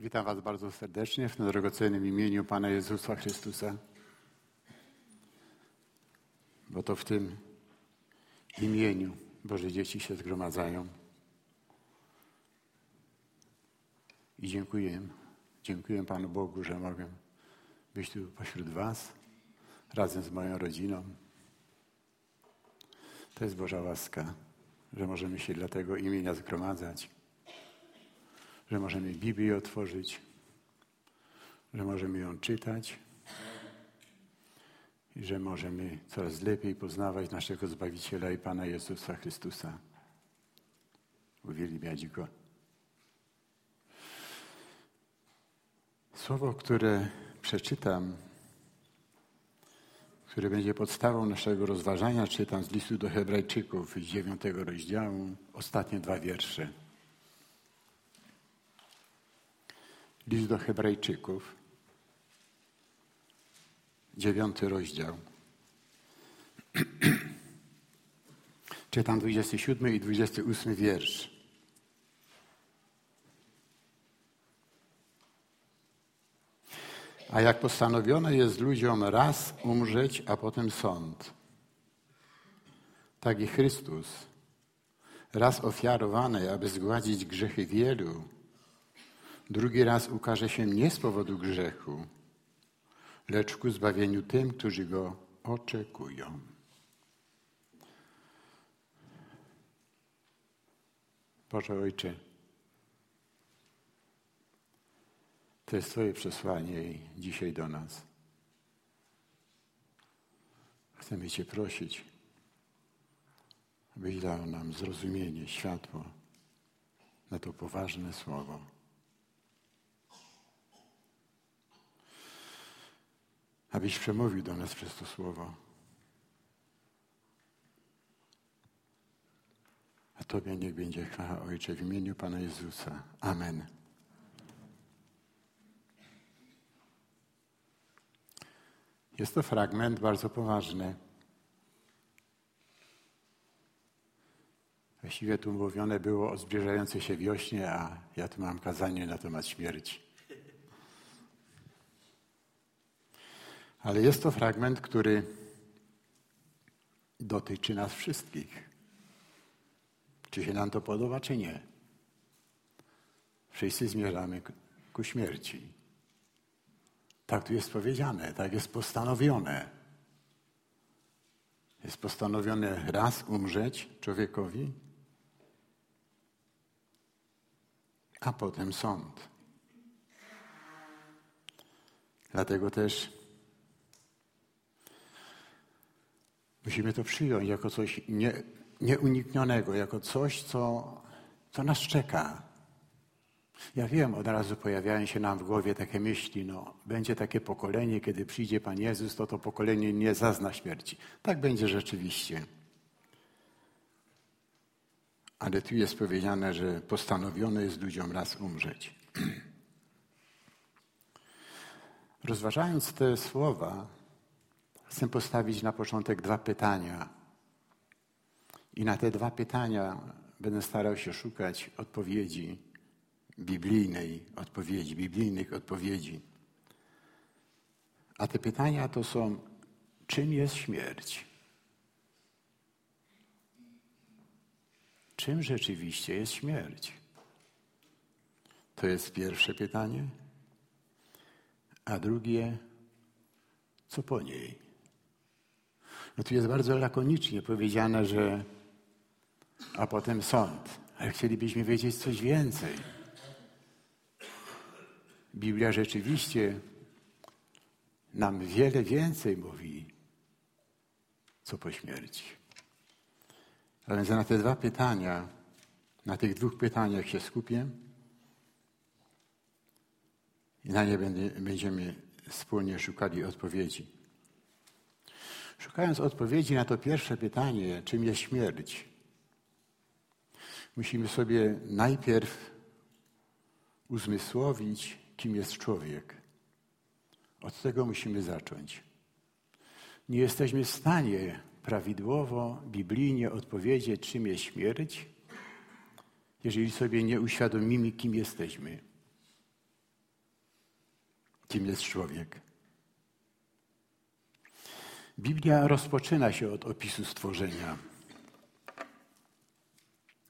Witam Was bardzo serdecznie w drogocennym imieniu Pana Jezusa Chrystusa. Bo to w tym imieniu Boże dzieci się zgromadzają. I dziękuję, dziękuję Panu Bogu, że mogę być tu pośród Was razem z moją rodziną. To jest Boża łaska, że możemy się dla tego imienia zgromadzać że możemy Biblię otworzyć, że możemy ją czytać i że możemy coraz lepiej poznawać naszego Zbawiciela i Pana Jezusa Chrystusa. Uwielbiać Go. Słowo, które przeczytam, które będzie podstawą naszego rozważania, czytam z listu do Hebrajczyków z dziewiątego rozdziału, ostatnie dwa wiersze. List do Hebrajczyków, dziewiąty rozdział. Czytam 27 i 28 wiersz. A jak postanowione jest ludziom raz umrzeć, a potem sąd, tak i Chrystus, raz ofiarowany, aby zgładzić grzechy wielu, drugi raz ukaże się nie z powodu grzechu, lecz ku zbawieniu tym, którzy go oczekują. Boże Ojcze, to jest Twoje przesłanie dzisiaj do nas. Chcemy Cię prosić, abyś dał nam zrozumienie, światło na to poważne słowo. Abyś przemówił do nas przez to słowo. A Tobie niech będzie chwała Ojcze w imieniu Pana Jezusa. Amen. Jest to fragment bardzo poważny. Właściwie tu mówione było o zbliżającej się wiośnie, a ja tu mam kazanie na temat śmierci. Ale jest to fragment, który dotyczy nas wszystkich. Czy się nam to podoba, czy nie. Wszyscy zmierzamy ku śmierci. Tak tu jest powiedziane, tak jest postanowione. Jest postanowione raz umrzeć człowiekowi, a potem sąd. Dlatego też Musimy to przyjąć jako coś nie, nieuniknionego, jako coś, co, co nas czeka. Ja wiem, od razu pojawiają się nam w głowie takie myśli, no, będzie takie pokolenie, kiedy przyjdzie Pan Jezus, to to pokolenie nie zazna śmierci. Tak będzie rzeczywiście. Ale tu jest powiedziane, że postanowione jest ludziom raz umrzeć. Rozważając te słowa, Chcę postawić na początek dwa pytania. I na te dwa pytania będę starał się szukać odpowiedzi biblijnej, odpowiedzi, biblijnych odpowiedzi. A te pytania to są, czym jest śmierć? Czym rzeczywiście jest śmierć? To jest pierwsze pytanie. A drugie, co po niej? No tu jest bardzo lakonicznie powiedziane, że a potem sąd. Ale chcielibyśmy wiedzieć coś więcej. Biblia rzeczywiście nam wiele więcej mówi, co po śmierci. A więc na te dwa pytania, na tych dwóch pytaniach się skupię i na nie będziemy wspólnie szukali odpowiedzi. Szukając odpowiedzi na to pierwsze pytanie, czym jest śmierć, musimy sobie najpierw uzmysłowić, kim jest człowiek. Od tego musimy zacząć. Nie jesteśmy w stanie prawidłowo, biblijnie odpowiedzieć, czym jest śmierć, jeżeli sobie nie uświadomimy, kim jesteśmy. kim jest człowiek. Biblia rozpoczyna się od opisu stworzenia.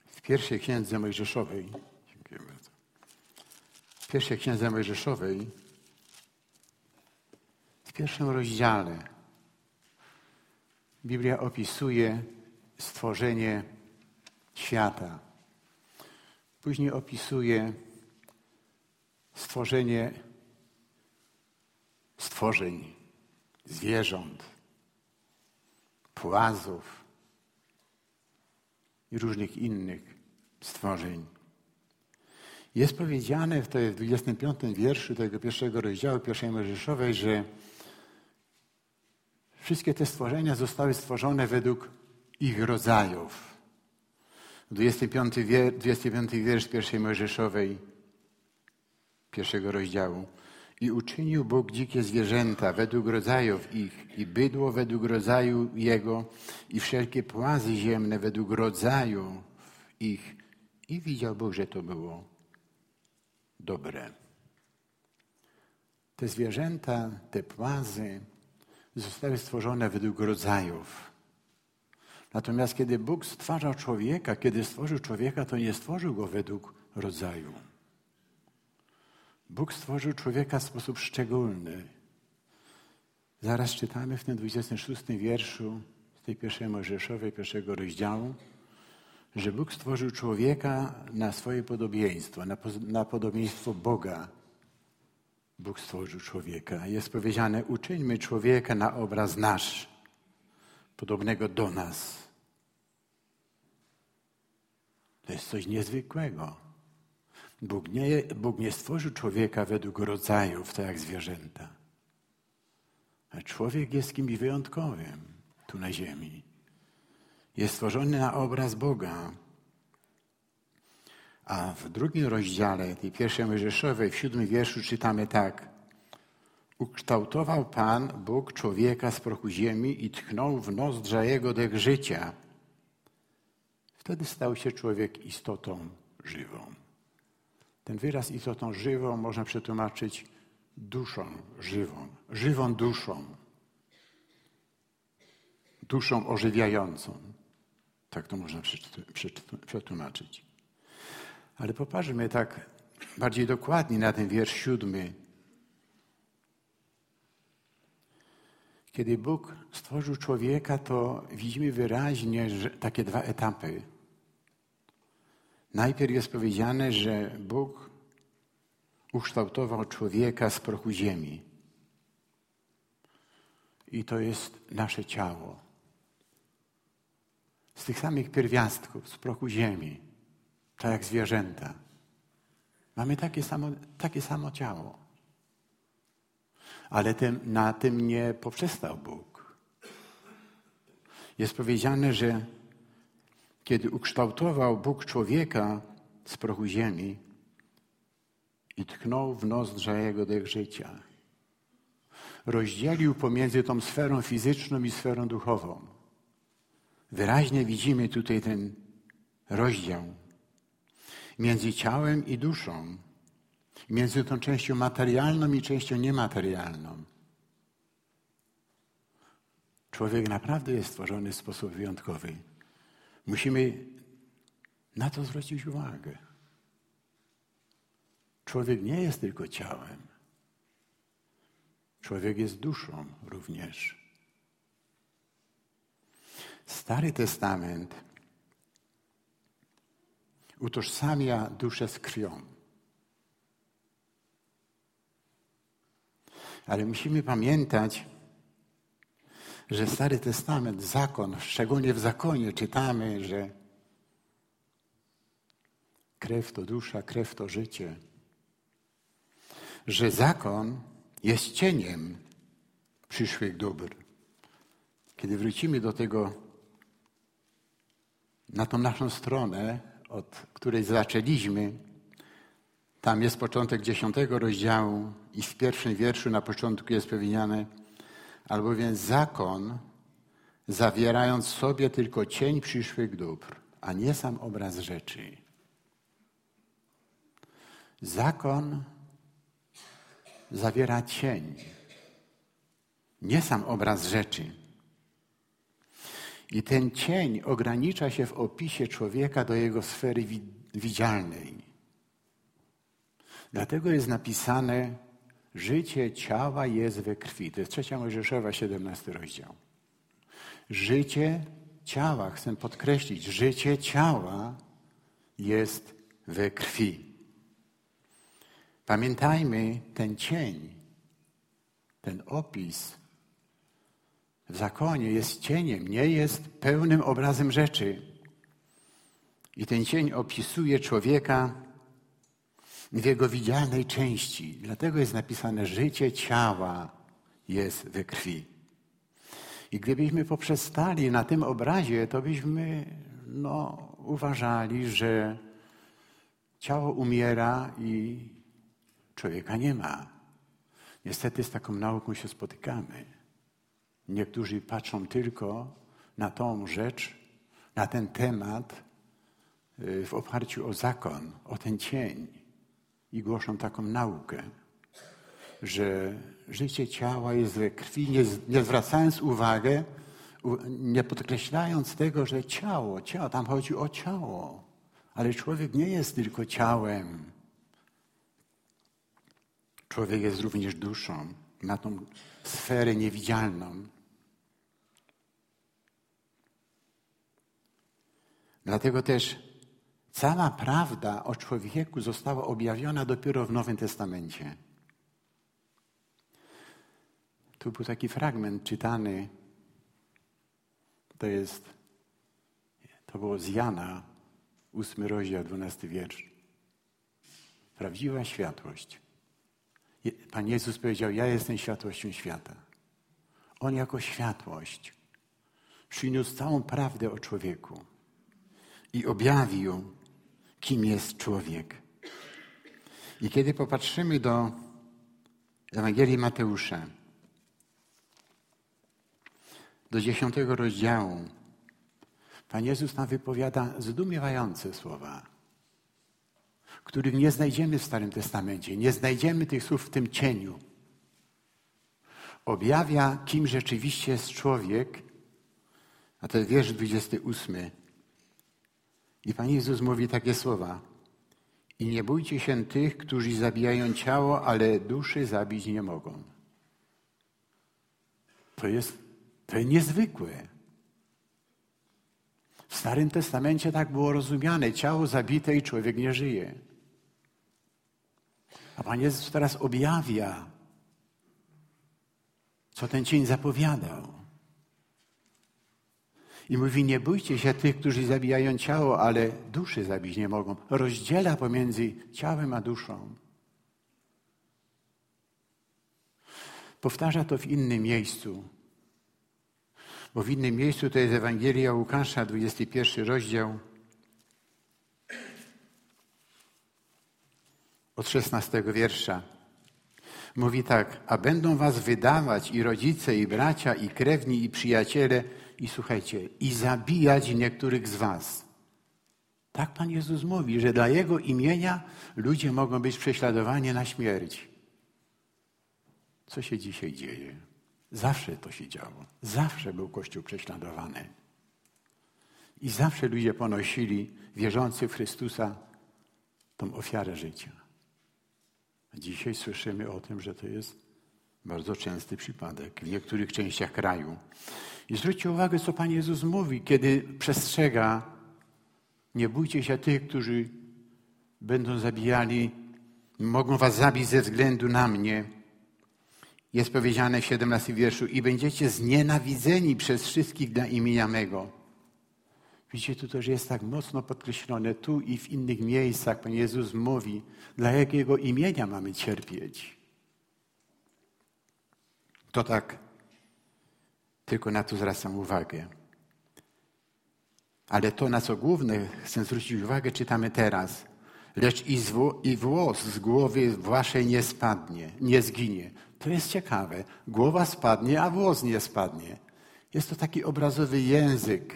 W pierwszej księdze Mojżeszowej, dziękuję bardzo. W pierwszej księdze Mojżeszowej, w pierwszym rozdziale, Biblia opisuje stworzenie świata. Później opisuje stworzenie stworzeń, zwierząt, płazów i różnych innych stworzeń. Jest powiedziane w, tej, w 25 wierszu tego pierwszego rozdziału pierwszej Mojżeszowej, że wszystkie te stworzenia zostały stworzone według ich rodzajów. 25, wier, 25 wiersz pierwszej Mojżeszowej, pierwszego rozdziału. I uczynił Bóg dzikie zwierzęta według rodzajów ich, i bydło według rodzaju jego, i wszelkie płazy ziemne według rodzaju ich. I widział Bóg, że to było dobre. Te zwierzęta, te płazy zostały stworzone według rodzajów. Natomiast kiedy Bóg stwarzał człowieka, kiedy stworzył człowieka, to nie stworzył go według rodzaju. Bóg stworzył człowieka w sposób szczególny. Zaraz czytamy w tym 26 wierszu z tej pierwszej Mojżeszowej, pierwszego rozdziału, że Bóg stworzył człowieka na swoje podobieństwo, na, na podobieństwo Boga. Bóg stworzył człowieka. Jest powiedziane, uczyńmy człowieka na obraz nasz, podobnego do nas. To jest coś niezwykłego. Bóg nie, Bóg nie stworzył człowieka według rodzajów, tak jak zwierzęta. A człowiek jest kimś wyjątkowym tu na ziemi. Jest stworzony na obraz Boga. A w drugim rozdziale tej pierwszej Mojżeszowej, w siódmym wierszu czytamy tak. Ukształtował Pan, Bóg, człowieka z prochu ziemi i tchnął w nozdrza jego dech życia. Wtedy stał się człowiek istotą żywą. Ten wyraz istotą żywą można przetłumaczyć duszą żywą, żywą duszą, duszą ożywiającą. Tak to można przetłumaczyć. Ale popatrzmy tak bardziej dokładnie na ten wiersz siódmy. Kiedy Bóg stworzył człowieka, to widzimy wyraźnie takie dwa etapy. Najpierw jest powiedziane, że Bóg ukształtował człowieka z prochu ziemi. I to jest nasze ciało. Z tych samych pierwiastków, z prochu ziemi, tak jak zwierzęta. Mamy takie samo, takie samo ciało. Ale tym, na tym nie poprzestał Bóg. Jest powiedziane, że kiedy ukształtował Bóg człowieka z prochu ziemi i tknął w nozdrza jego dech życia, rozdzielił pomiędzy tą sferą fizyczną i sferą duchową. Wyraźnie widzimy tutaj ten rozdział między ciałem i duszą, między tą częścią materialną i częścią niematerialną. Człowiek naprawdę jest stworzony w sposób wyjątkowy. Musimy na to zwrócić uwagę. Człowiek nie jest tylko ciałem. Człowiek jest duszą również. Stary Testament utożsamia duszę z krwią. Ale musimy pamiętać, że Stary Testament, zakon, szczególnie w zakonie czytamy, że krew to dusza, krew to życie. Że zakon jest cieniem przyszłych dóbr. Kiedy wrócimy do tego, na tą naszą stronę, od której zaczęliśmy, tam jest początek dziesiątego rozdziału i w pierwszym wierszu na początku jest powiedziane, albowiem zakon, zawierając w sobie tylko cień przyszłych dóbr, a nie sam obraz rzeczy. Zakon zawiera cień, nie sam obraz rzeczy. I ten cień ogranicza się w opisie człowieka do jego sfery widzialnej. Dlatego jest napisane, życie ciała jest we krwi. To jest trzecia Mojżeszowa, 17 rozdział. Życie ciała, chcę podkreślić, życie ciała jest we krwi. Pamiętajmy ten cień, ten opis w zakonie jest cieniem, nie jest pełnym obrazem rzeczy. I ten cień opisuje człowieka w jego widzialnej części. Dlatego jest napisane, życie ciała jest we krwi. I gdybyśmy poprzestali na tym obrazie, to byśmy no, uważali, że ciało umiera i człowieka nie ma. Niestety z taką nauką się spotykamy. Niektórzy patrzą tylko na tą rzecz, na ten temat y, w oparciu o zakon, o ten cień i głoszą taką naukę, że życie ciała jest we krwi, nie, nie zwracając uwagi, nie podkreślając tego, że ciało, ciało, tam chodzi o ciało, ale człowiek nie jest tylko ciałem. Człowiek jest również duszą, ma tą sferę niewidzialną. Dlatego też cała prawda o człowieku została objawiona dopiero w Nowym Testamencie. Tu był taki fragment czytany. To jest, to było z Jana, ósmy rozdział, dwunasty wiersz. Prawdziwa światłość. Pan Jezus powiedział, ja jestem światłością świata. On jako światłość przyniósł całą prawdę o człowieku i objawił, kim jest człowiek. I kiedy popatrzymy do Ewangelii Mateusza, do dziesiątego rozdziału, Pan Jezus nam wypowiada zdumiewające słowa, których nie znajdziemy w Starym Testamencie. Nie znajdziemy tych słów w tym cieniu. Objawia, kim rzeczywiście jest człowiek, a to jest wiersz 28. I Pan Jezus mówi takie słowa. I nie bójcie się tych, którzy zabijają ciało, ale duszy zabić nie mogą. To jest, to jest niezwykłe. W Starym Testamencie tak było rozumiane. Ciało zabite i człowiek nie żyje. A Pan Jezus teraz objawia, co ten cień zapowiadał. I mówi, nie bójcie się tych, którzy zabijają ciało, ale duszy zabić nie mogą. Rozdziela pomiędzy ciałem a duszą. Powtarza to w innym miejscu. Bo w innym miejscu to jest Ewangelia Łukasza, 21 rozdział. Od 16 wiersza. Mówi tak, a będą was wydawać i rodzice, i bracia, i krewni, i przyjaciele, i słuchajcie, i zabijać niektórych z was. Tak Pan Jezus mówi, że dla Jego imienia ludzie mogą być prześladowani na śmierć. Co się dzisiaj dzieje? Zawsze to się działo. Zawsze był Kościół prześladowany. I zawsze ludzie ponosili, wierzący w Chrystusa, tą ofiarę życia. A dzisiaj słyszymy o tym, że to jest bardzo częsty przypadek w niektórych częściach kraju. I zwróćcie uwagę, co Pan Jezus mówi, kiedy przestrzega, nie bójcie się tych, którzy będą zabijali, mogą was zabić ze względu na mnie. Jest powiedziane w 17 wierszu i będziecie znienawidzeni przez wszystkich dla imienia mego. Widzicie, tu też jest tak mocno podkreślone, tu i w innych miejscach Pan Jezus mówi, dla jakiego imienia mamy cierpieć. To tak tylko na to zwracam uwagę. Ale to, na co główne chcę zwrócić uwagę, czytamy teraz. Lecz i, i włos z głowy waszej nie spadnie, nie zginie. To jest ciekawe. Głowa spadnie, a włos nie spadnie. Jest to taki obrazowy język,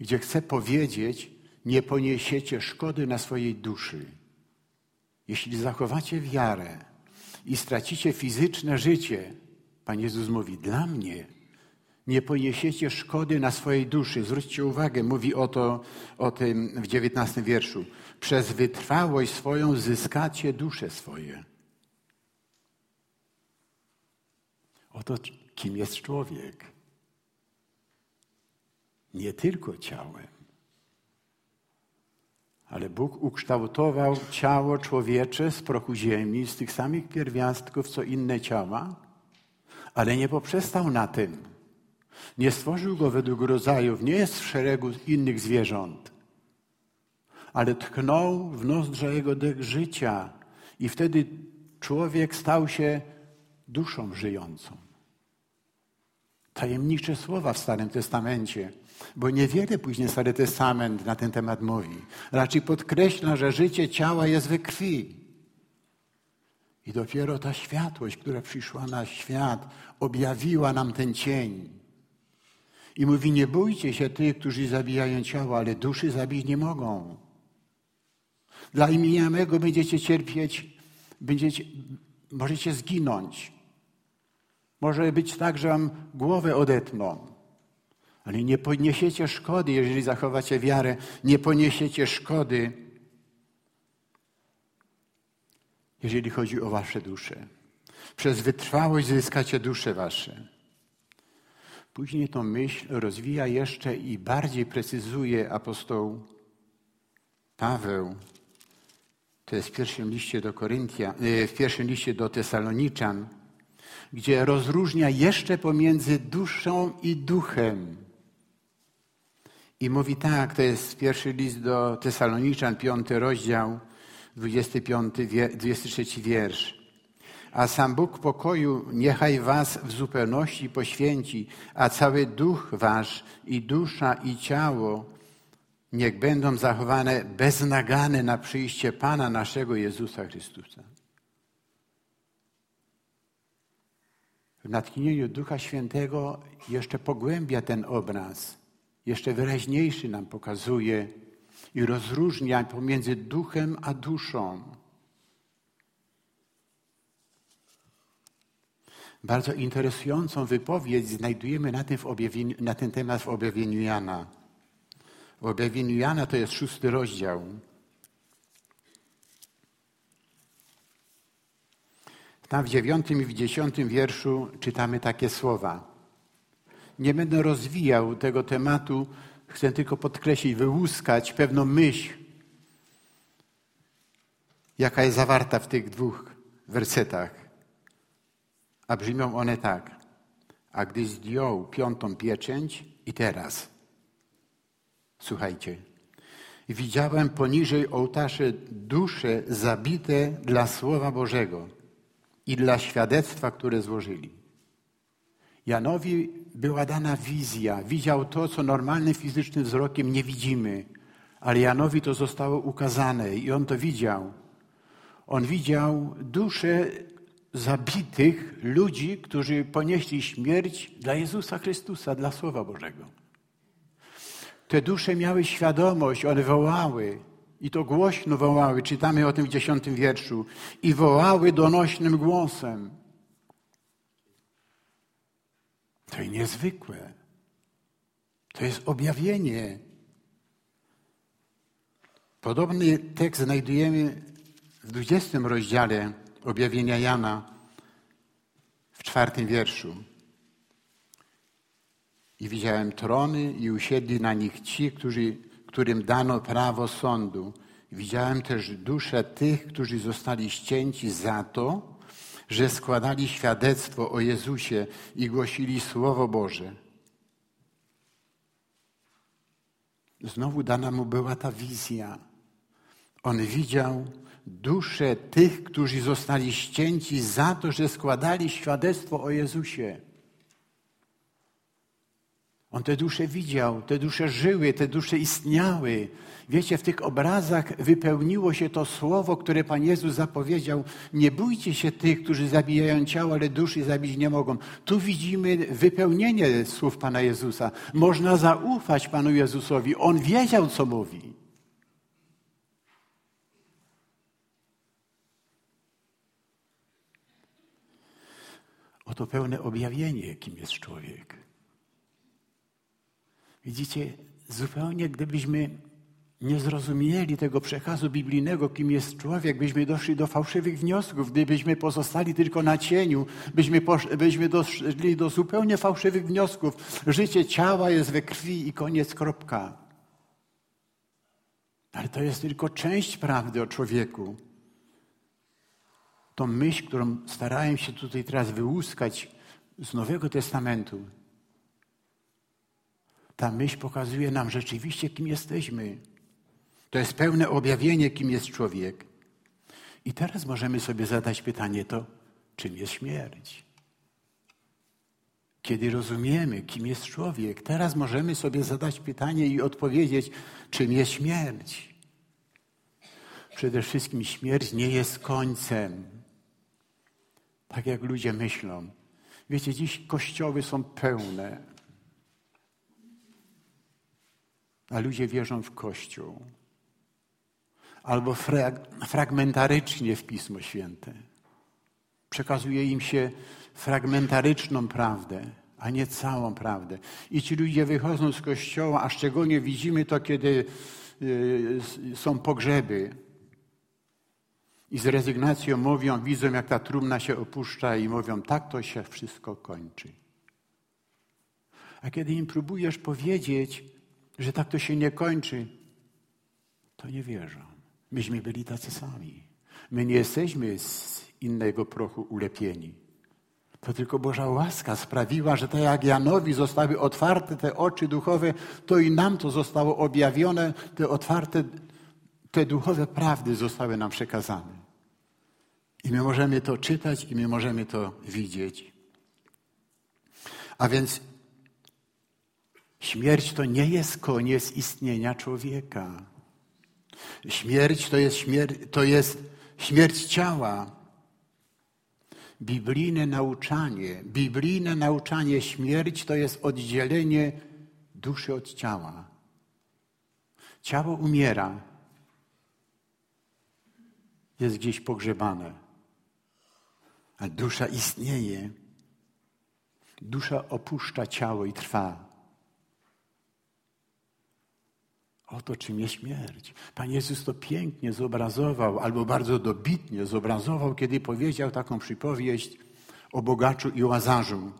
gdzie chcę powiedzieć, nie poniesiecie szkody na swojej duszy. Jeśli zachowacie wiarę, i stracicie fizyczne życie, Pan Jezus mówi, dla mnie nie poniesiecie szkody na swojej duszy. Zwróćcie uwagę, mówi o, to, o tym w dziewiętnastym wierszu. Przez wytrwałość swoją zyskacie dusze swoje. Oto kim jest człowiek. Nie tylko ciałem, ale Bóg ukształtował ciało człowiecze z prochu ziemi, z tych samych pierwiastków, co inne ciała, ale nie poprzestał na tym. Nie stworzył go według rodzajów, nie jest w szeregu innych zwierząt, ale tknął w nozdrza jego dech życia i wtedy człowiek stał się duszą żyjącą. Tajemnicze słowa w Starym Testamencie, bo niewiele później Stary Testament na ten temat mówi. Raczej podkreśla, że życie ciała jest we krwi. I dopiero ta światłość, która przyszła na świat, objawiła nam ten cień. I mówi, nie bójcie się tych, którzy zabijają ciało, ale duszy zabić nie mogą. Dla imienia mego będziecie cierpieć, będziecie, możecie zginąć. Może być tak, że wam głowę odetną. Ale nie poniesiecie szkody, jeżeli zachowacie wiarę, nie poniesiecie szkody, jeżeli chodzi o wasze dusze. Przez wytrwałość zyskacie dusze wasze. Później tą myśl rozwija jeszcze i bardziej precyzuje apostoł Paweł. To jest w pierwszym liście do Koryntia, e, w pierwszym liście do Tesaloniczan, gdzie rozróżnia jeszcze pomiędzy duszą i duchem. I mówi tak, to jest pierwszy list do Tesaloniczan, piąty rozdział, 25, 23 wiersz. A sam Bóg pokoju niechaj was w zupełności poświęci, a cały duch wasz i dusza i ciało niech będą zachowane beznagane na przyjście Pana naszego Jezusa Chrystusa. W natchnieniu Ducha Świętego jeszcze pogłębia ten obraz, jeszcze wyraźniejszy nam pokazuje i rozróżnia pomiędzy duchem a duszą. Bardzo interesującą wypowiedź znajdujemy na, tym na ten temat w objawieniu Jana. W objawieniu Jana to jest szósty rozdział. Tam w dziewiątym i w dziesiątym wierszu czytamy takie słowa. Nie będę rozwijał tego tematu, chcę tylko podkreślić, wyłuskać pewną myśl, jaka jest zawarta w tych dwóch wersetach. A brzmią one tak. A gdy zdjął piątą pieczęć i teraz, słuchajcie, widziałem poniżej ołtarza dusze zabite dla Słowa Bożego i dla świadectwa, które złożyli. Janowi była dana wizja. Widział to, co normalnym fizycznym wzrokiem nie widzimy, ale Janowi to zostało ukazane i on to widział. On widział dusze zabitych ludzi, którzy ponieśli śmierć dla Jezusa Chrystusa, dla Słowa Bożego. Te dusze miały świadomość, one wołały i to głośno wołały. Czytamy o tym w dziesiątym wierszu. I wołały donośnym głosem. To jest niezwykłe. To jest objawienie. Podobny tekst znajdujemy w 20 rozdziale objawienia Jana w czwartym wierszu. I widziałem trony i usiedli na nich ci, którzy, którym dano prawo sądu. Widziałem też dusze tych, którzy zostali ścięci za to, że składali świadectwo o Jezusie i głosili Słowo Boże. Znowu dana mu była ta wizja. On widział dusze tych, którzy zostali ścięci za to, że składali świadectwo o Jezusie. On te dusze widział, te dusze żyły, te dusze istniały. Wiecie, w tych obrazach wypełniło się to słowo, które Pan Jezus zapowiedział. Nie bójcie się tych, którzy zabijają ciało, ale duszy zabić nie mogą. Tu widzimy wypełnienie słów Pana Jezusa. Można zaufać Panu Jezusowi. On wiedział, co mówi. Oto pełne objawienie, kim jest człowiek. Widzicie, zupełnie gdybyśmy nie zrozumieli tego przekazu biblijnego, kim jest człowiek, byśmy doszli do fałszywych wniosków, gdybyśmy pozostali tylko na cieniu, byśmy, posz, byśmy doszli do zupełnie fałszywych wniosków. Życie ciała jest we krwi i koniec, kropka. Ale to jest tylko część prawdy o człowieku. To myśl, którą starałem się tutaj teraz wyłuskać z Nowego Testamentu, ta myśl pokazuje nam rzeczywiście, kim jesteśmy. To jest pełne objawienie, kim jest człowiek. I teraz możemy sobie zadać pytanie to, czym jest śmierć? Kiedy rozumiemy, kim jest człowiek, teraz możemy sobie zadać pytanie i odpowiedzieć, czym jest śmierć. Przede wszystkim śmierć nie jest końcem, tak jak ludzie myślą. Wiecie, dziś kościoły są pełne, a ludzie wierzą w Kościół albo fragmentarycznie w Pismo Święte. Przekazuje im się fragmentaryczną prawdę, a nie całą prawdę. I ci ludzie wychodzą z kościoła, a szczególnie widzimy to, kiedy y, są pogrzeby. I z rezygnacją mówią, widzą, jak ta trumna się opuszcza, i mówią, tak to się wszystko kończy. A kiedy im próbujesz powiedzieć, że tak to się nie kończy, to nie wierzą. Myśmy byli tacy sami. My nie jesteśmy z innego prochu ulepieni. To tylko Boża łaska sprawiła, że tak jak Janowi zostały otwarte te oczy duchowe, to i nam to zostało objawione, te otwarte, te duchowe prawdy zostały nam przekazane. I my możemy to czytać i my możemy to widzieć. A więc śmierć to nie jest koniec istnienia człowieka. Śmierć to jest, śmier to jest śmierć ciała. Biblijne nauczanie, biblijne nauczanie śmierć to jest oddzielenie duszy od ciała. Ciało umiera, jest gdzieś pogrzebane, a dusza istnieje. Dusza opuszcza ciało i trwa. Oto czym jest śmierć. Pan Jezus to pięknie zobrazował, albo bardzo dobitnie zobrazował, kiedy powiedział taką przypowieść o bogaczu i łazarzu.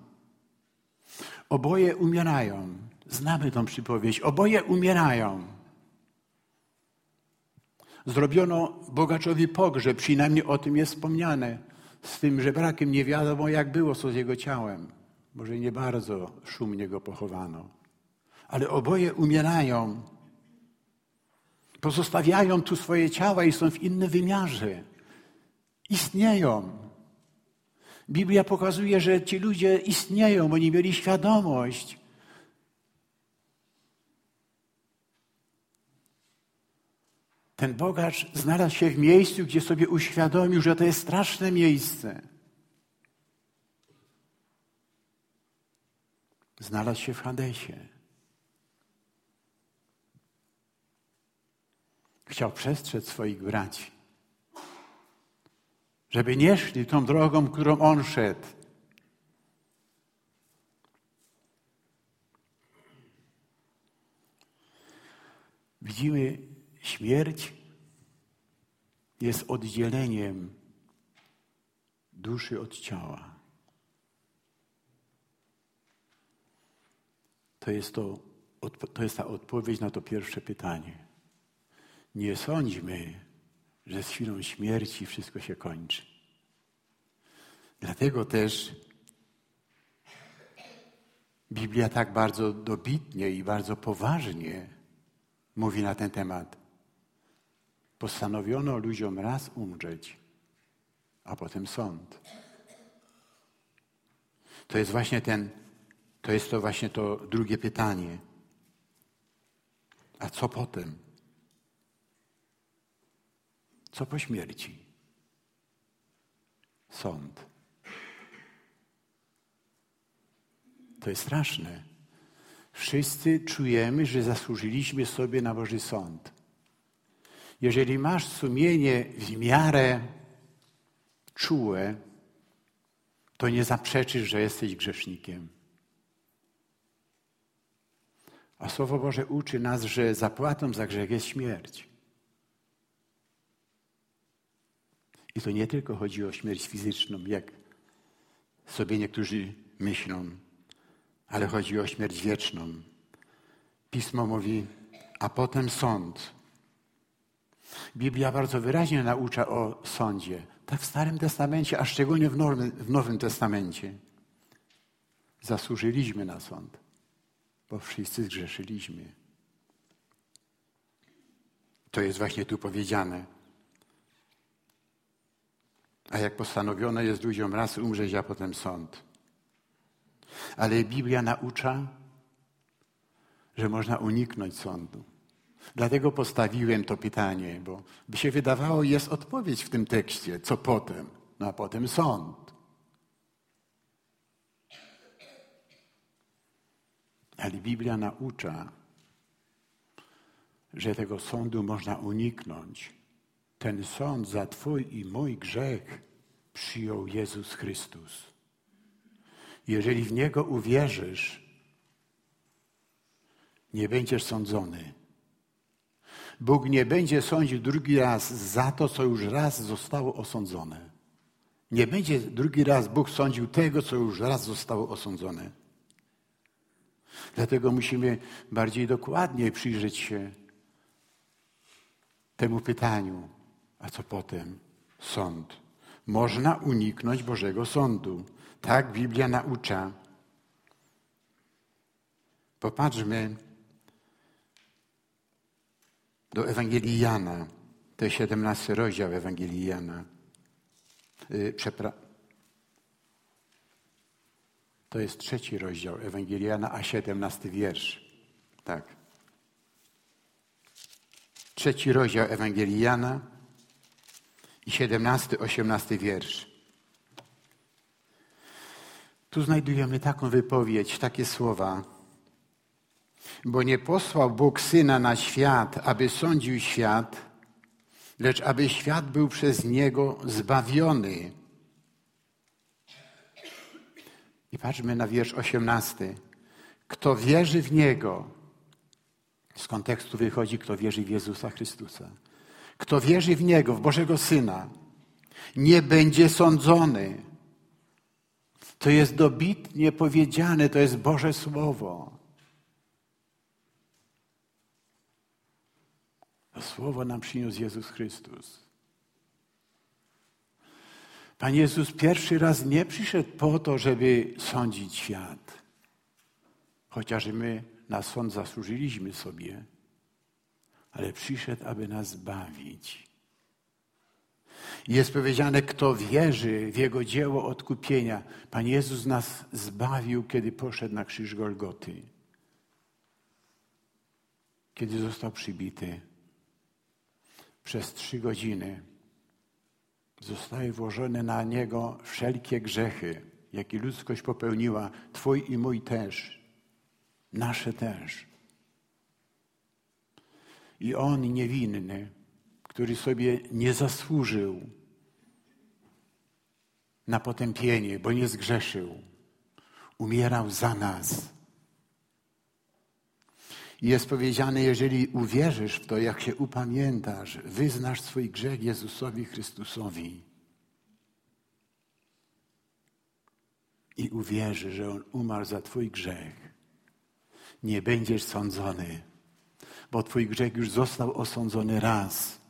Oboje umierają. Znamy tą przypowieść. Oboje umierają. Zrobiono bogaczowi pogrzeb, przynajmniej o tym jest wspomniane. Z tym żebrakiem nie wiadomo, jak było co z jego ciałem. Może nie bardzo szumnie go pochowano. Ale oboje umierają pozostawiają tu swoje ciała i są w innym wymiarze. Istnieją. Biblia pokazuje, że ci ludzie istnieją, oni mieli świadomość. Ten bogacz znalazł się w miejscu, gdzie sobie uświadomił, że to jest straszne miejsce. Znalazł się w Hadesie. Chciał przestrzec swoich braci, żeby nie szli tą drogą, którą on szedł. Widzimy, śmierć jest oddzieleniem duszy od ciała. To jest, to, to jest ta odpowiedź na to pierwsze pytanie. Nie sądźmy, że z chwilą śmierci wszystko się kończy. Dlatego też Biblia tak bardzo dobitnie i bardzo poważnie mówi na ten temat. Postanowiono ludziom raz umrzeć, a potem sąd. To jest właśnie ten, to jest to właśnie to drugie pytanie. A co potem? Co po śmierci? Sąd. To jest straszne. Wszyscy czujemy, że zasłużyliśmy sobie na Boży Sąd. Jeżeli masz sumienie w miarę czułe, to nie zaprzeczysz, że jesteś grzesznikiem. A Słowo Boże uczy nas, że zapłatą za grzech jest śmierć. I to nie tylko chodzi o śmierć fizyczną, jak sobie niektórzy myślą, ale chodzi o śmierć wieczną. Pismo mówi, a potem sąd. Biblia bardzo wyraźnie naucza o sądzie. Tak w Starym Testamencie, a szczególnie w Nowym, w Nowym Testamencie. Zasłużyliśmy na sąd, bo wszyscy zgrzeszyliśmy. To jest właśnie tu powiedziane. A jak postanowione jest ludziom raz umrzeć, a potem sąd. Ale Biblia naucza, że można uniknąć sądu. Dlatego postawiłem to pytanie, bo by się wydawało, jest odpowiedź w tym tekście. Co potem? No a potem sąd. Ale Biblia naucza, że tego sądu można uniknąć. Ten sąd za Twój i mój grzech przyjął Jezus Chrystus. Jeżeli w Niego uwierzysz, nie będziesz sądzony. Bóg nie będzie sądził drugi raz za to, co już raz zostało osądzone. Nie będzie drugi raz Bóg sądził tego, co już raz zostało osądzone. Dlatego musimy bardziej dokładnie przyjrzeć się temu pytaniu, a co potem? Sąd. Można uniknąć Bożego Sądu. Tak Biblia naucza. Popatrzmy do Ewangelii Jana. To jest 17 rozdział Ewangelii Jana. Y, przepra... To jest trzeci rozdział Ewangelii Jana, a 17 wiersz. Tak. Trzeci rozdział Ewangelii Jana i 17, 18 wiersz. Tu znajdujemy taką wypowiedź, takie słowa. Bo nie posłał Bóg Syna na świat, aby sądził świat, lecz aby świat był przez Niego zbawiony. I patrzmy na wiersz osiemnasty. Kto wierzy w Niego, z kontekstu wychodzi, kto wierzy w Jezusa Chrystusa. Kto wierzy w Niego, w Bożego Syna, nie będzie sądzony. To jest dobitnie powiedziane, to jest Boże Słowo. To słowo nam przyniósł Jezus Chrystus. Pan Jezus pierwszy raz nie przyszedł po to, żeby sądzić świat. Chociaż my na sąd zasłużyliśmy sobie, ale przyszedł, aby nas zbawić. Jest powiedziane, kto wierzy w Jego dzieło odkupienia. Pan Jezus nas zbawił, kiedy poszedł na krzyż Golgoty. Kiedy został przybity przez trzy godziny zostały włożone na Niego wszelkie grzechy, jakie ludzkość popełniła, Twój i mój też, nasze też. I On niewinny, który sobie nie zasłużył na potępienie, bo nie zgrzeszył, umierał za nas jest powiedziane, jeżeli uwierzysz w to, jak się upamiętasz, wyznasz swój grzech Jezusowi Chrystusowi i uwierzysz, że On umarł za Twój grzech, nie będziesz sądzony, bo Twój grzech już został osądzony raz.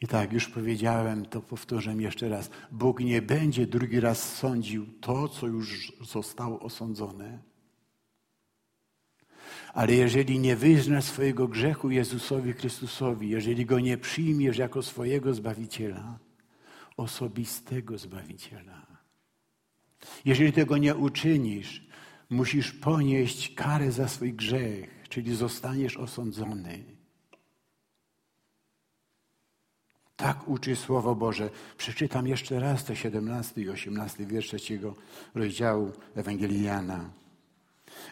I tak już powiedziałem, to powtórzę jeszcze raz. Bóg nie będzie drugi raz sądził to, co już zostało osądzone. Ale jeżeli nie wyznasz swojego grzechu Jezusowi Chrystusowi, jeżeli go nie przyjmiesz jako swojego Zbawiciela, osobistego Zbawiciela, jeżeli tego nie uczynisz, musisz ponieść karę za swój grzech, czyli zostaniesz osądzony. Tak uczy Słowo Boże. Przeczytam jeszcze raz te 17 i 18 wiersz trzeciego rozdziału Ewangelii Jana.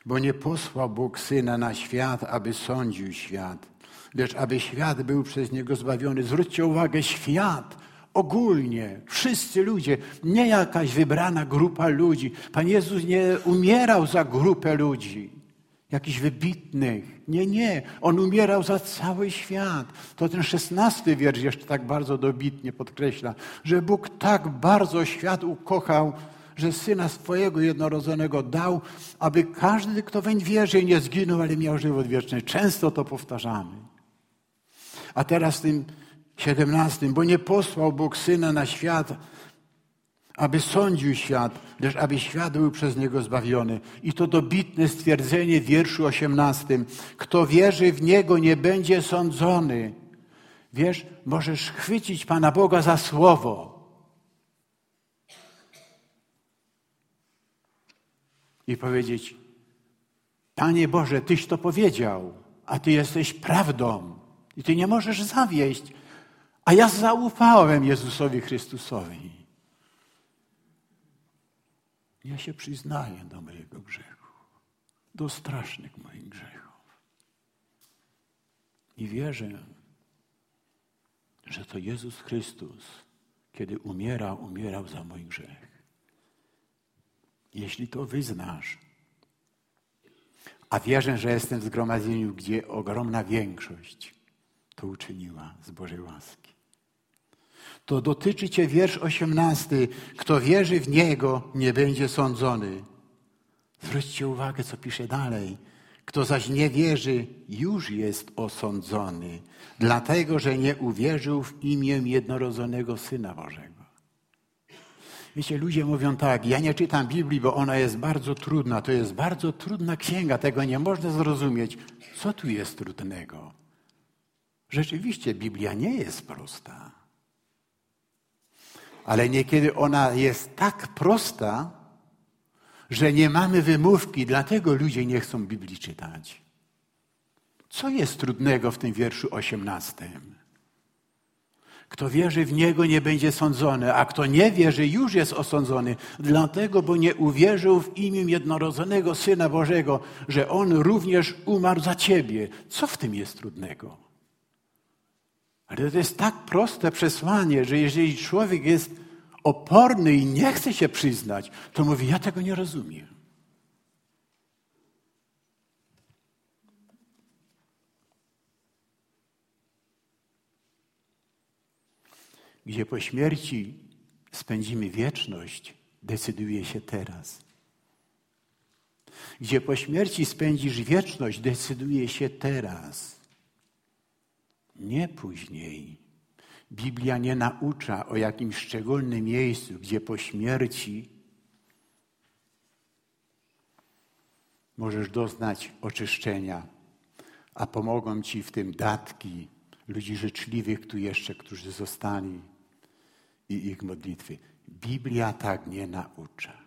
Bo nie posłał Bóg Syna na świat, aby sądził świat, lecz aby świat był przez Niego zbawiony. Zwróćcie uwagę, świat, ogólnie, wszyscy ludzie, nie jakaś wybrana grupa ludzi. Pan Jezus nie umierał za grupę ludzi, jakichś wybitnych. Nie, nie. On umierał za cały świat. To ten szesnasty wiersz jeszcze tak bardzo dobitnie podkreśla, że Bóg tak bardzo świat ukochał, że Syna swojego jednorodzonego dał, aby każdy, kto weń wierzy, nie zginął, ale miał żywot wieczny. Często to powtarzamy. A teraz tym 17, bo nie posłał Bóg Syna na świat, aby sądził świat, lecz aby świat był przez Niego zbawiony. I to dobitne stwierdzenie w wierszu 18. Kto wierzy w Niego, nie będzie sądzony. Wiesz, możesz chwycić Pana Boga za słowo. I powiedzieć, Panie Boże, Tyś to powiedział, a Ty jesteś prawdą. I Ty nie możesz zawieść. A ja zaufałem Jezusowi Chrystusowi. Ja się przyznaję do mojego grzechu, do strasznych moich grzechów. I wierzę, że to Jezus Chrystus, kiedy umierał, umierał za mój grzech. Jeśli to wyznasz, a wierzę, że jestem w zgromadzeniu, gdzie ogromna większość to uczyniła z Bożej łaski to dotyczy Cię wiersz osiemnasty. Kto wierzy w Niego, nie będzie sądzony. Zwróćcie uwagę, co pisze dalej. Kto zaś nie wierzy, już jest osądzony, dlatego że nie uwierzył w imię jednorodzonego Syna Bożego. Wiecie, ludzie mówią tak, ja nie czytam Biblii, bo ona jest bardzo trudna. To jest bardzo trudna księga, tego nie można zrozumieć. Co tu jest trudnego? Rzeczywiście Biblia nie jest prosta ale niekiedy ona jest tak prosta, że nie mamy wymówki, dlatego ludzie nie chcą Biblii czytać. Co jest trudnego w tym wierszu osiemnastym? Kto wierzy w Niego, nie będzie sądzony, a kto nie wierzy, już jest osądzony, dlatego, bo nie uwierzył w imię jednorodzonego Syna Bożego, że On również umarł za Ciebie. Co w tym jest trudnego? Ale to jest tak proste przesłanie, że jeżeli człowiek jest oporny i nie chce się przyznać, to mówi: Ja tego nie rozumiem. Gdzie po śmierci spędzimy wieczność, decyduje się teraz. Gdzie po śmierci spędzisz wieczność, decyduje się teraz nie później. Biblia nie naucza o jakimś szczególnym miejscu, gdzie po śmierci możesz doznać oczyszczenia, a pomogą ci w tym datki ludzi życzliwych tu jeszcze, którzy zostali i ich modlitwy. Biblia tak nie naucza.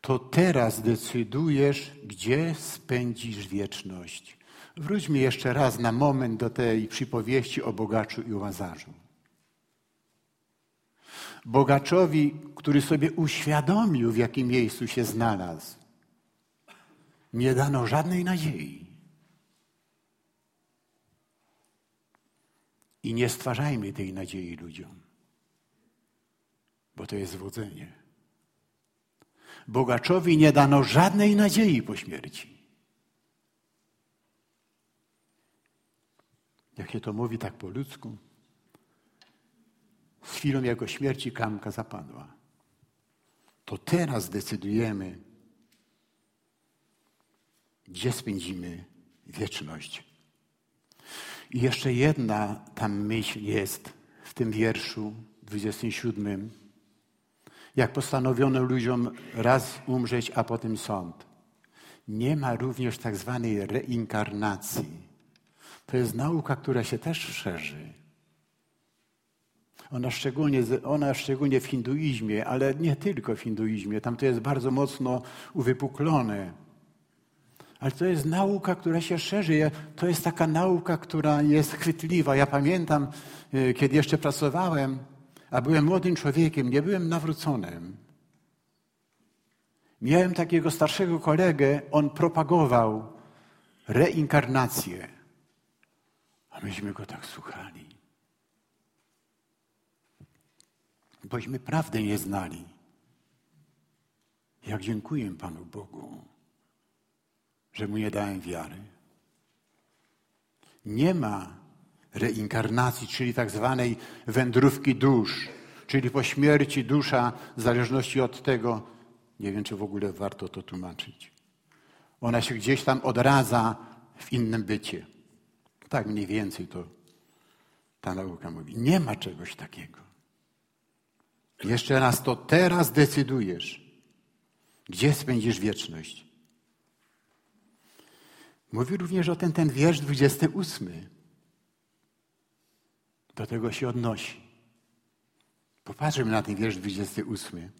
to teraz decydujesz, gdzie spędzisz wieczność. Wróćmy jeszcze raz na moment do tej przypowieści o bogaczu i łazarzu. Bogaczowi, który sobie uświadomił, w jakim miejscu się znalazł, nie dano żadnej nadziei. I nie stwarzajmy tej nadziei ludziom, bo to jest zwodzenie. Bogaczowi nie dano żadnej nadziei po śmierci. Jak się to mówi tak po ludzku, z chwilą jego śmierci klamka zapadła. To teraz decydujemy, gdzie spędzimy wieczność. I jeszcze jedna tam myśl jest w tym wierszu 27 jak postanowiono ludziom raz umrzeć, a potem sąd. Nie ma również tak zwanej reinkarnacji. To jest nauka, która się też szerzy. Ona szczególnie, ona szczególnie w hinduizmie, ale nie tylko w hinduizmie. Tam to jest bardzo mocno uwypuklone. Ale to jest nauka, która się szerzy. To jest taka nauka, która jest chwytliwa. Ja pamiętam, e, kiedy jeszcze pracowałem a byłem młodym człowiekiem, nie byłem nawróconym. Miałem takiego starszego kolegę, on propagował reinkarnację. A myśmy go tak słuchali. Bośmy prawdę nie znali. Jak dziękuję Panu Bogu, że mu nie dałem wiary. Nie ma reinkarnacji, czyli tak zwanej wędrówki dusz, czyli po śmierci dusza, w zależności od tego, nie wiem, czy w ogóle warto to tłumaczyć. Ona się gdzieś tam odradza w innym bycie. Tak mniej więcej to ta nauka mówi. Nie ma czegoś takiego. Jeszcze raz, to teraz decydujesz, gdzie spędzisz wieczność. Mówi również o ten, ten wiersz 28. Do tego się odnosi. Popatrzmy na ten wiersz 28.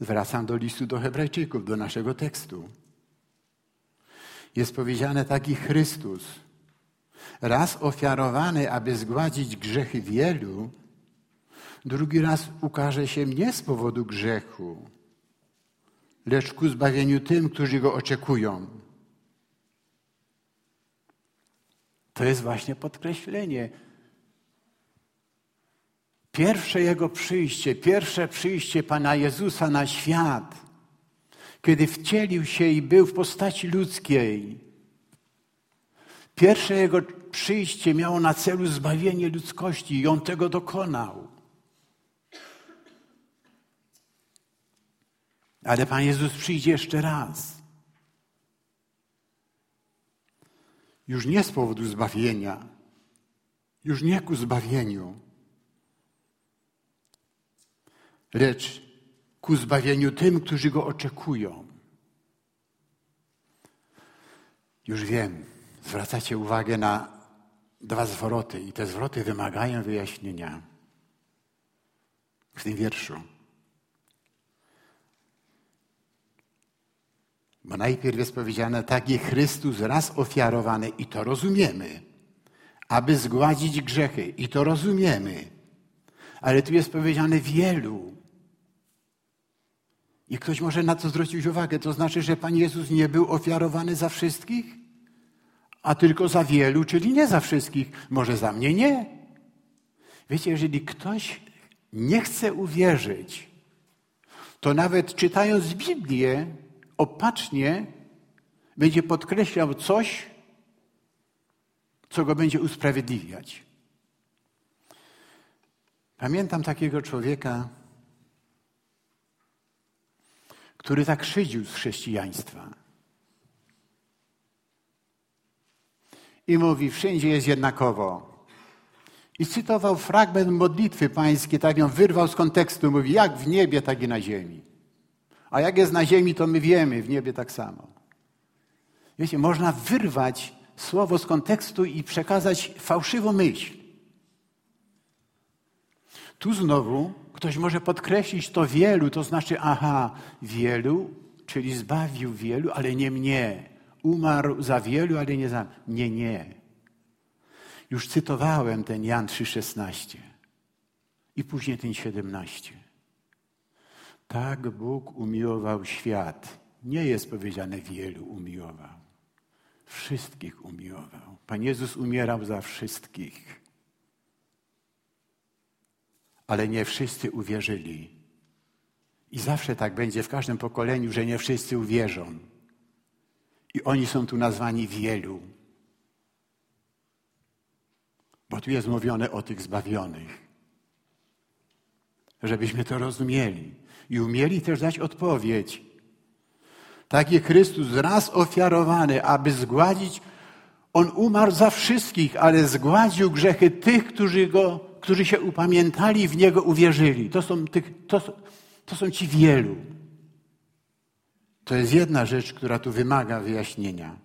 Zwracam do listu do Hebrajczyków, do naszego tekstu. Jest powiedziane taki Chrystus, raz ofiarowany, aby zgładzić grzechy wielu, drugi raz ukaże się nie z powodu grzechu, lecz ku zbawieniu tym, którzy go oczekują. To jest właśnie podkreślenie. Pierwsze Jego przyjście, pierwsze przyjście Pana Jezusa na świat, kiedy wcielił się i był w postaci ludzkiej. Pierwsze Jego przyjście miało na celu zbawienie ludzkości i On tego dokonał. Ale Pan Jezus przyjdzie jeszcze raz. Już nie z powodu zbawienia, już nie ku zbawieniu, lecz ku zbawieniu tym, którzy go oczekują. Już wiem, zwracacie uwagę na dwa zwroty i te zwroty wymagają wyjaśnienia w tym wierszu. Bo najpierw jest powiedziane, taki Chrystus raz ofiarowany i to rozumiemy, aby zgładzić grzechy i to rozumiemy. Ale tu jest powiedziane wielu. I ktoś może na to zwrócić uwagę. To znaczy, że Pan Jezus nie był ofiarowany za wszystkich, a tylko za wielu, czyli nie za wszystkich. Może za mnie nie. Wiecie, jeżeli ktoś nie chce uwierzyć, to nawet czytając Biblię, opacznie będzie podkreślał coś, co go będzie usprawiedliwiać. Pamiętam takiego człowieka, który tak szydził z chrześcijaństwa. I mówi, wszędzie jest jednakowo. I cytował fragment modlitwy pańskiej, tak ją wyrwał z kontekstu. Mówi, jak w niebie, tak i na ziemi. A jak jest na ziemi, to my wiemy, w niebie tak samo. Wiecie, można wyrwać słowo z kontekstu i przekazać fałszywą myśl. Tu znowu ktoś może podkreślić to wielu, to znaczy, aha, wielu, czyli zbawił wielu, ale nie mnie. Umarł za wielu, ale nie za. Nie, nie. Już cytowałem ten Jan 3,16 i później ten 17. Tak Bóg umiłował świat. Nie jest powiedziane wielu umiłował. Wszystkich umiłował. Pan Jezus umierał za wszystkich. Ale nie wszyscy uwierzyli. I zawsze tak będzie w każdym pokoleniu, że nie wszyscy uwierzą. I oni są tu nazwani wielu. Bo tu jest mówione o tych zbawionych. Żebyśmy to rozumieli i umieli też dać odpowiedź. Tak jak Chrystus raz ofiarowany, aby zgładzić, On umarł za wszystkich, ale zgładził grzechy tych, którzy, go, którzy się upamiętali i w Niego uwierzyli. To są, tych, to, to są ci wielu. To jest jedna rzecz, która tu wymaga wyjaśnienia.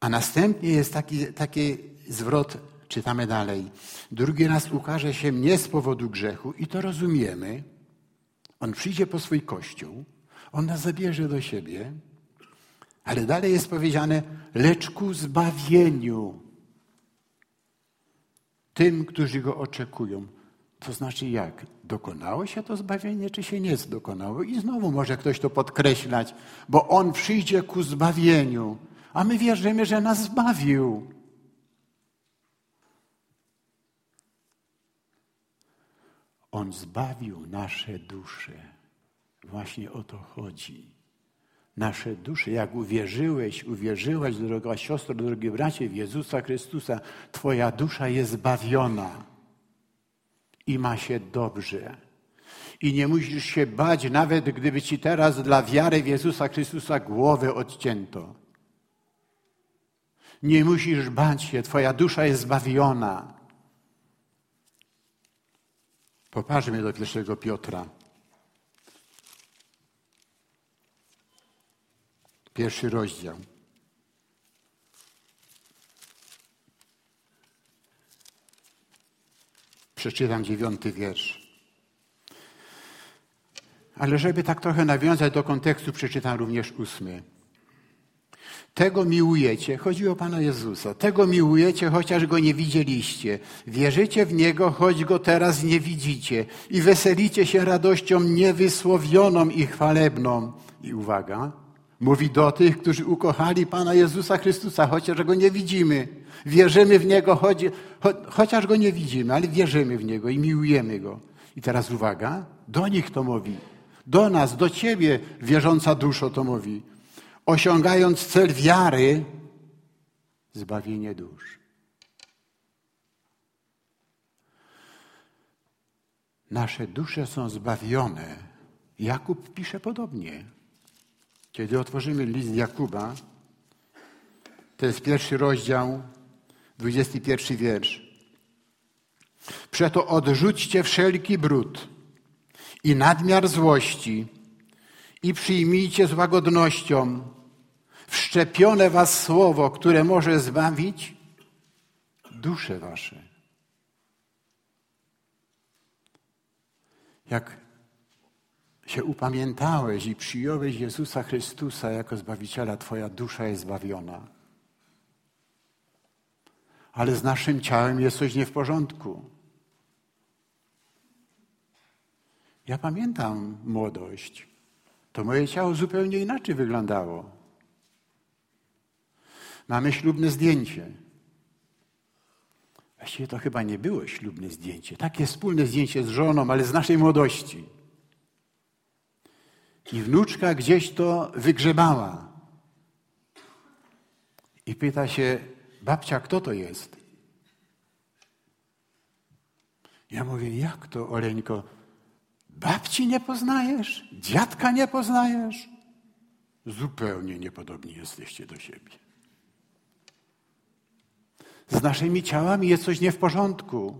A następnie jest taki, taki zwrot Czytamy dalej. Drugi raz ukaże się nie z powodu grzechu i to rozumiemy. On przyjdzie po swój kościół, on nas zabierze do siebie, ale dalej jest powiedziane, lecz ku zbawieniu tym, którzy go oczekują. To znaczy jak? Dokonało się to zbawienie, czy się nie dokonało? I znowu może ktoś to podkreślać, bo on przyjdzie ku zbawieniu, A my wierzymy, że nas zbawił. On zbawił nasze dusze. Właśnie o to chodzi. Nasze dusze, jak uwierzyłeś, uwierzyłaś, droga siostro, drogi bracie, w Jezusa Chrystusa, Twoja dusza jest zbawiona i ma się dobrze. I nie musisz się bać, nawet gdyby ci teraz dla wiary w Jezusa Chrystusa głowę odcięto. Nie musisz bać się, Twoja dusza jest zbawiona. Popatrzmy do pierwszego Piotra. Pierwszy rozdział. Przeczytam dziewiąty wiersz. Ale żeby tak trochę nawiązać do kontekstu, przeczytam również ósmy. Tego miłujecie, chodzi o Pana Jezusa, tego miłujecie, chociaż Go nie widzieliście. Wierzycie w Niego, choć Go teraz nie widzicie. I weselicie się radością niewysłowioną i chwalebną. I uwaga, mówi do tych, którzy ukochali Pana Jezusa Chrystusa, chociaż Go nie widzimy. Wierzymy w Niego, choć, cho, chociaż Go nie widzimy, ale wierzymy w Niego i miłujemy Go. I teraz uwaga, do nich to mówi. Do nas, do Ciebie, wierząca duszo, to mówi osiągając cel wiary, zbawienie dusz. Nasze dusze są zbawione. Jakub pisze podobnie. Kiedy otworzymy list Jakuba, to jest pierwszy rozdział, dwudziesty pierwszy wiersz. Przeto odrzućcie wszelki brud i nadmiar złości i przyjmijcie z łagodnością wszczepione was słowo, które może zbawić dusze wasze. Jak się upamiętałeś i przyjąłeś Jezusa Chrystusa jako Zbawiciela, Twoja dusza jest zbawiona. Ale z naszym ciałem jest coś nie w porządku. Ja pamiętam młodość. To moje ciało zupełnie inaczej wyglądało. Mamy ślubne zdjęcie. Właściwie to chyba nie było ślubne zdjęcie. Takie wspólne zdjęcie z żoną, ale z naszej młodości. I wnuczka gdzieś to wygrzebała. I pyta się, babcia, kto to jest? Ja mówię, jak to, Oleńko? Babci nie poznajesz? Dziadka nie poznajesz? Zupełnie niepodobni jesteście do siebie. Z naszymi ciałami jest coś nie w porządku.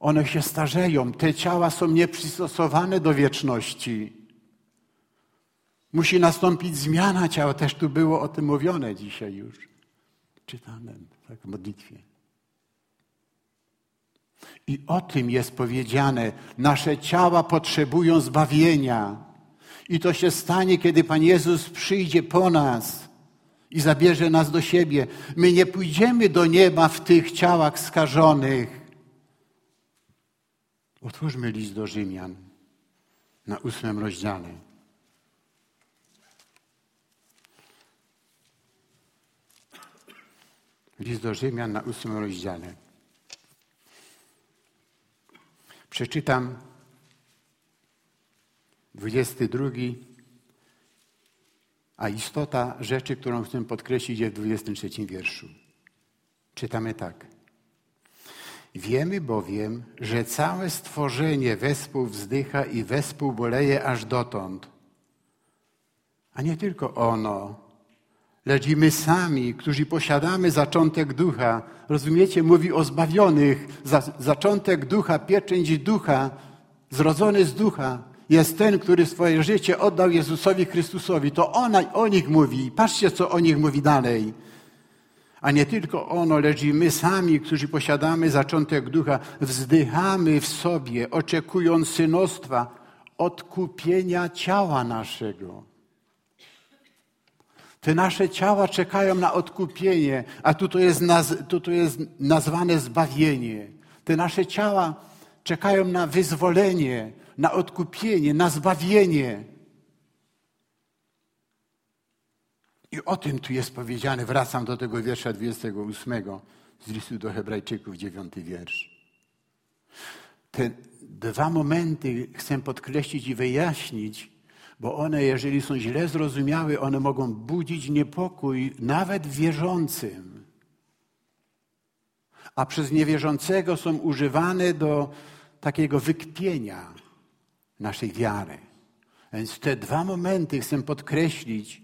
One się starzeją, te ciała są nieprzystosowane do wieczności. Musi nastąpić zmiana ciała. Też tu było o tym mówione dzisiaj już. Czytane tak, w modlitwie. I o tym jest powiedziane. Nasze ciała potrzebują zbawienia. I to się stanie, kiedy Pan Jezus przyjdzie po nas i zabierze nas do siebie. My nie pójdziemy do nieba w tych ciałach skażonych. Otwórzmy list do Rzymian na ósmym rozdziale. List do Rzymian na ósmym rozdziale. Przeczytam 22, a istota rzeczy, którą chcę podkreślić, jest w 23 wierszu. Czytamy tak. Wiemy bowiem, że całe stworzenie wespół wzdycha i wespół boleje aż dotąd. A nie tylko ono, lecz i my sami, którzy posiadamy zaczątek ducha, rozumiecie, mówi o zbawionych, za, zaczątek ducha, pieczęć ducha, zrodzony z ducha, jest ten, który swoje życie oddał Jezusowi Chrystusowi. To ona, o nich mówi. Patrzcie, co o nich mówi dalej. A nie tylko ono, lecz i my sami, którzy posiadamy zaczątek ducha, wzdychamy w sobie, oczekując synostwa, odkupienia ciała naszego. Te nasze ciała czekają na odkupienie, a tu to jest, naz, tu to jest nazwane zbawienie. Te nasze ciała czekają na wyzwolenie, na odkupienie, na zbawienie. I o tym tu jest powiedziane, wracam do tego wiersza 28 z listu do Hebrajczyków, dziewiąty wiersz. Te dwa momenty chcę podkreślić i wyjaśnić, bo one, jeżeli są źle zrozumiałe, one mogą budzić niepokój nawet wierzącym. A przez niewierzącego są używane do takiego wykpienia naszej wiary. Więc te dwa momenty chcę podkreślić.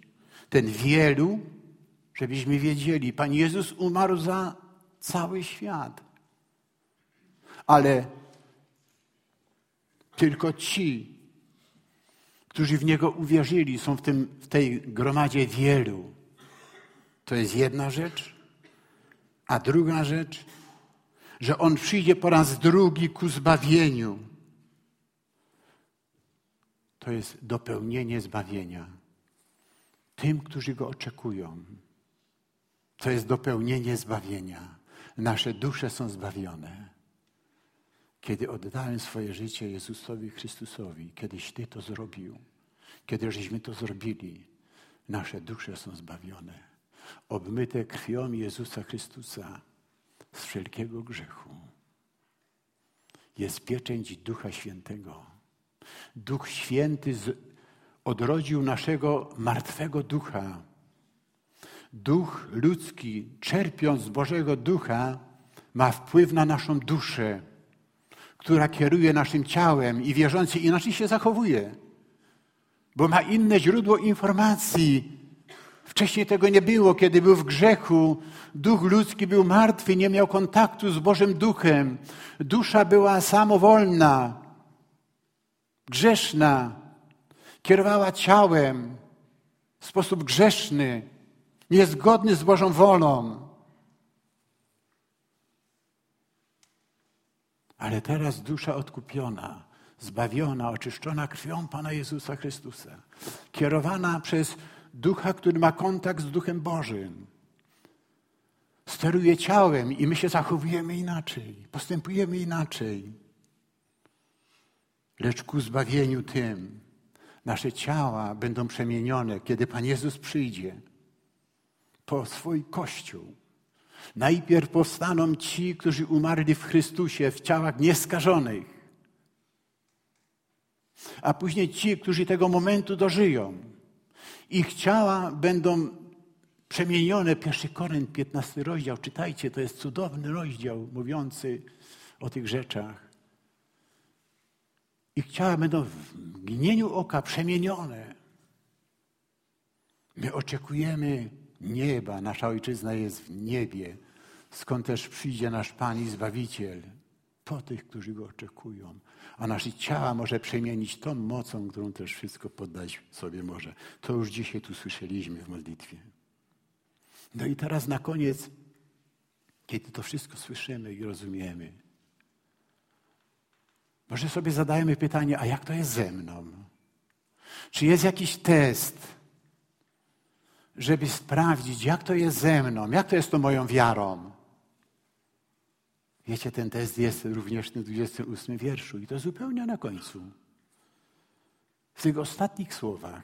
Ten wielu, żebyśmy wiedzieli, Pan Jezus umarł za cały świat. Ale tylko ci, którzy w Niego uwierzyli, są w, tym, w tej gromadzie wielu. To jest jedna rzecz. A druga rzecz, że On przyjdzie po raz drugi ku zbawieniu. To jest dopełnienie zbawienia. Tym, którzy Go oczekują. To jest dopełnienie zbawienia. Nasze dusze są zbawione. Kiedy oddałem swoje życie Jezusowi Chrystusowi, kiedyś Ty to zrobił, kiedy żeśmy to zrobili, nasze dusze są zbawione. Obmyte krwią Jezusa Chrystusa z wszelkiego grzechu. Jest pieczęć Ducha Świętego. Duch Święty odrodził naszego martwego ducha. Duch ludzki, czerpiąc z Bożego Ducha, ma wpływ na naszą duszę która kieruje naszym ciałem i wierzący inaczej się zachowuje, bo ma inne źródło informacji. Wcześniej tego nie było, kiedy był w grzechu. Duch ludzki był martwy, nie miał kontaktu z Bożym Duchem. Dusza była samowolna, grzeszna, kierowała ciałem w sposób grzeszny, niezgodny z Bożą wolą. Ale teraz dusza odkupiona, zbawiona, oczyszczona krwią Pana Jezusa Chrystusa, kierowana przez ducha, który ma kontakt z Duchem Bożym, steruje ciałem i my się zachowujemy inaczej, postępujemy inaczej. Lecz ku zbawieniu tym nasze ciała będą przemienione, kiedy Pan Jezus przyjdzie po swój Kościół Najpierw powstaną ci, którzy umarli w Chrystusie w ciałach nieskażonych, a później ci, którzy tego momentu dożyją. Ich ciała będą przemienione. Pierwszy Korynt, 15 rozdział, czytajcie, to jest cudowny rozdział mówiący o tych rzeczach. Ich ciała będą w mgnieniu oka przemienione. My oczekujemy nieba. Nasza ojczyzna jest w niebie, skąd też przyjdzie nasz Pan i Zbawiciel po tych, którzy Go oczekują. A nasze ciała może przemienić tą mocą, którą też wszystko poddać sobie może. To już dzisiaj tu słyszeliśmy w modlitwie. No i teraz na koniec, kiedy to wszystko słyszymy i rozumiemy, może sobie zadajemy pytanie, a jak to jest ze mną? Czy jest jakiś test, żeby sprawdzić, jak to jest ze mną, jak to jest to moją wiarą. Wiecie, ten test jest również w 28 wierszu i to zupełnie na końcu. W tych ostatnich słowach,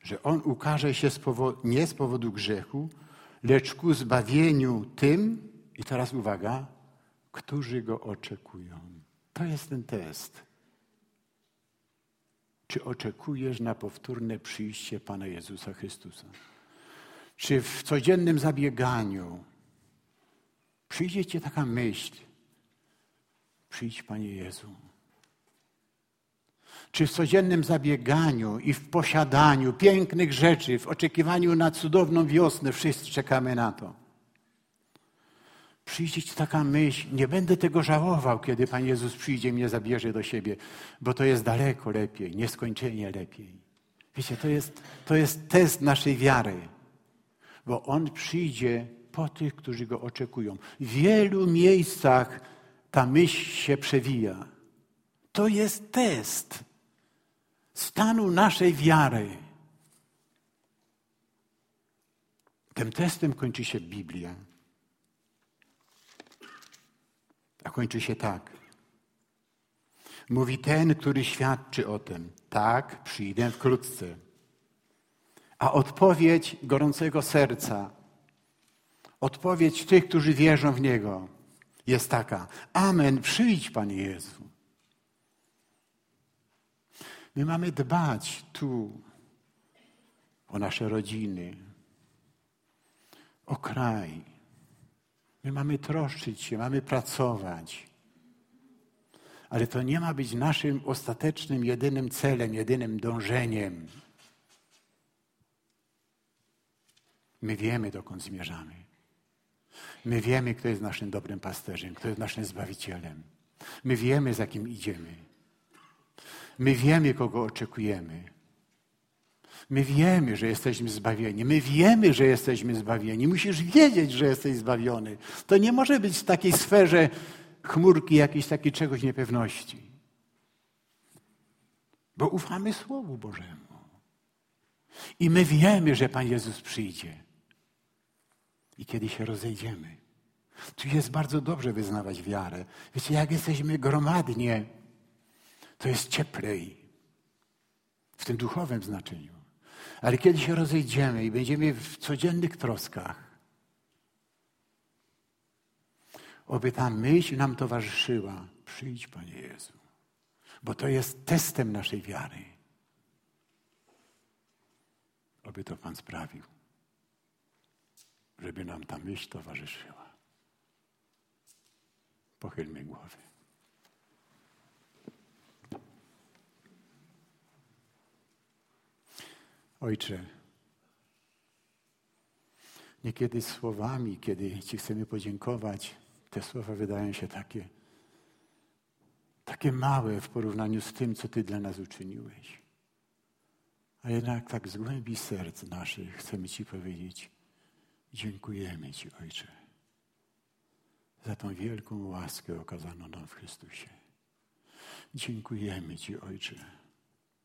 że On ukaże się z powodu, nie z powodu grzechu, lecz ku zbawieniu tym, i teraz uwaga, którzy Go oczekują. To jest ten test. Czy oczekujesz na powtórne przyjście Pana Jezusa Chrystusa? Czy w codziennym zabieganiu przyjdzie Ci taka myśl, przyjdź Panie Jezu. Czy w codziennym zabieganiu i w posiadaniu pięknych rzeczy, w oczekiwaniu na cudowną wiosnę, wszyscy czekamy na to przyjdzie ci taka myśl, nie będę tego żałował, kiedy Pan Jezus przyjdzie i mnie zabierze do siebie, bo to jest daleko lepiej, nieskończenie lepiej. Wiecie, to jest, to jest test naszej wiary, bo On przyjdzie po tych, którzy Go oczekują. W wielu miejscach ta myśl się przewija. To jest test stanu naszej wiary. Tym testem kończy się Biblia. A kończy się tak. Mówi ten, który świadczy o tym. Tak, przyjdę wkrótce. A odpowiedź gorącego serca, odpowiedź tych, którzy wierzą w Niego, jest taka: Amen, przyjdź, Panie Jezu. My mamy dbać tu o nasze rodziny, o kraj. My mamy troszczyć się, mamy pracować. Ale to nie ma być naszym ostatecznym, jedynym celem, jedynym dążeniem. My wiemy, dokąd zmierzamy. My wiemy, kto jest naszym dobrym pasterzem, kto jest naszym zbawicielem. My wiemy, za kim idziemy. My wiemy, kogo oczekujemy. My wiemy, że jesteśmy zbawieni. My wiemy, że jesteśmy zbawieni. Musisz wiedzieć, że jesteś zbawiony. To nie może być w takiej sferze chmurki, jakiejś takiej czegoś niepewności. Bo ufamy Słowu Bożemu. I my wiemy, że Pan Jezus przyjdzie. I kiedy się rozejdziemy, tu jest bardzo dobrze wyznawać wiarę. Wiecie, jak jesteśmy gromadnie, to jest cieplej. W tym duchowym znaczeniu. Ale kiedy się rozejdziemy i będziemy w codziennych troskach, oby ta myśl nam towarzyszyła. Przyjdź, Panie Jezu. Bo to jest testem naszej wiary. Oby to Pan sprawił, żeby nam ta myśl towarzyszyła. Pochylmy głowy. Ojcze, niekiedy słowami, kiedy Ci chcemy podziękować, te słowa wydają się takie, takie małe w porównaniu z tym, co Ty dla nas uczyniłeś. A jednak tak z głębi serc naszych chcemy Ci powiedzieć, dziękujemy Ci, Ojcze, za tą wielką łaskę okazaną nam w Chrystusie. Dziękujemy Ci, Ojcze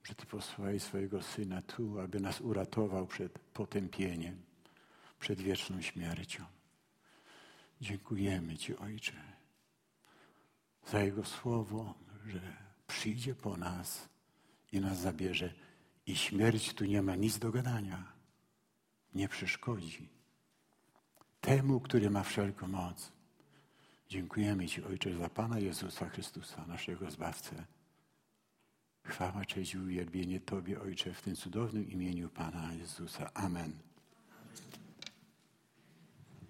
że Ty posłałeś swojego Syna tu, aby nas uratował przed potępieniem, przed wieczną śmiercią. Dziękujemy Ci, Ojcze, za Jego słowo, że przyjdzie po nas i nas zabierze. I śmierć tu nie ma nic do gadania. Nie przeszkodzi. Temu, który ma wszelką moc. Dziękujemy Ci, Ojcze, za Pana Jezusa Chrystusa, naszego Zbawcę. Chwała, cześć i uwielbienie Tobie, Ojcze, w tym cudownym imieniu Pana Jezusa. Amen.